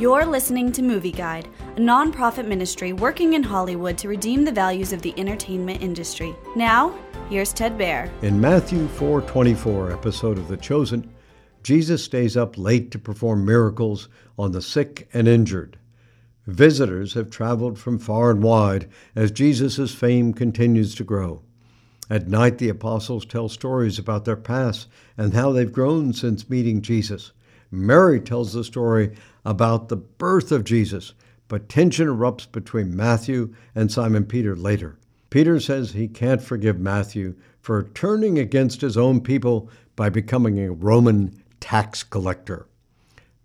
You're listening to Movie Guide, a nonprofit ministry working in Hollywood to redeem the values of the entertainment industry. Now, here's Ted Baehr. In Matthew 4:24 episode of The Chosen, Jesus stays up late to perform miracles on the sick and injured. Visitors have traveled from far and wide as Jesus' fame continues to grow. At night, the apostles tell stories about their past and how they've grown since meeting Jesus. Mary tells the story about the birth of Jesus, but tension erupts between Matthew and Simon Peter later. Peter says he can't forgive Matthew for turning against his own people by becoming a Roman tax collector.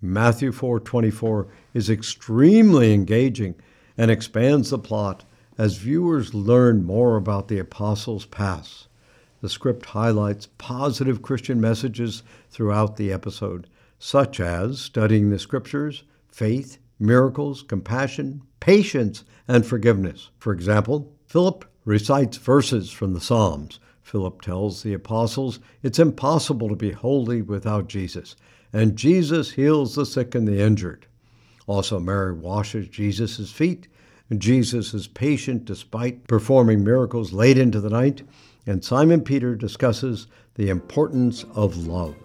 Matthew 4:24 is extremely engaging and expands the plot as viewers learn more about the apostles' past. The script highlights positive Christian messages throughout the episode, such as studying the scriptures, faith, miracles, compassion, patience, and forgiveness. For example, Philip recites verses from the Psalms. Philip tells the apostles it's impossible to be holy without Jesus, and Jesus heals the sick and the injured. Also, Mary washes Jesus' feet Jesus is patient despite performing miracles late into the night, and Simon Peter discusses the importance of love.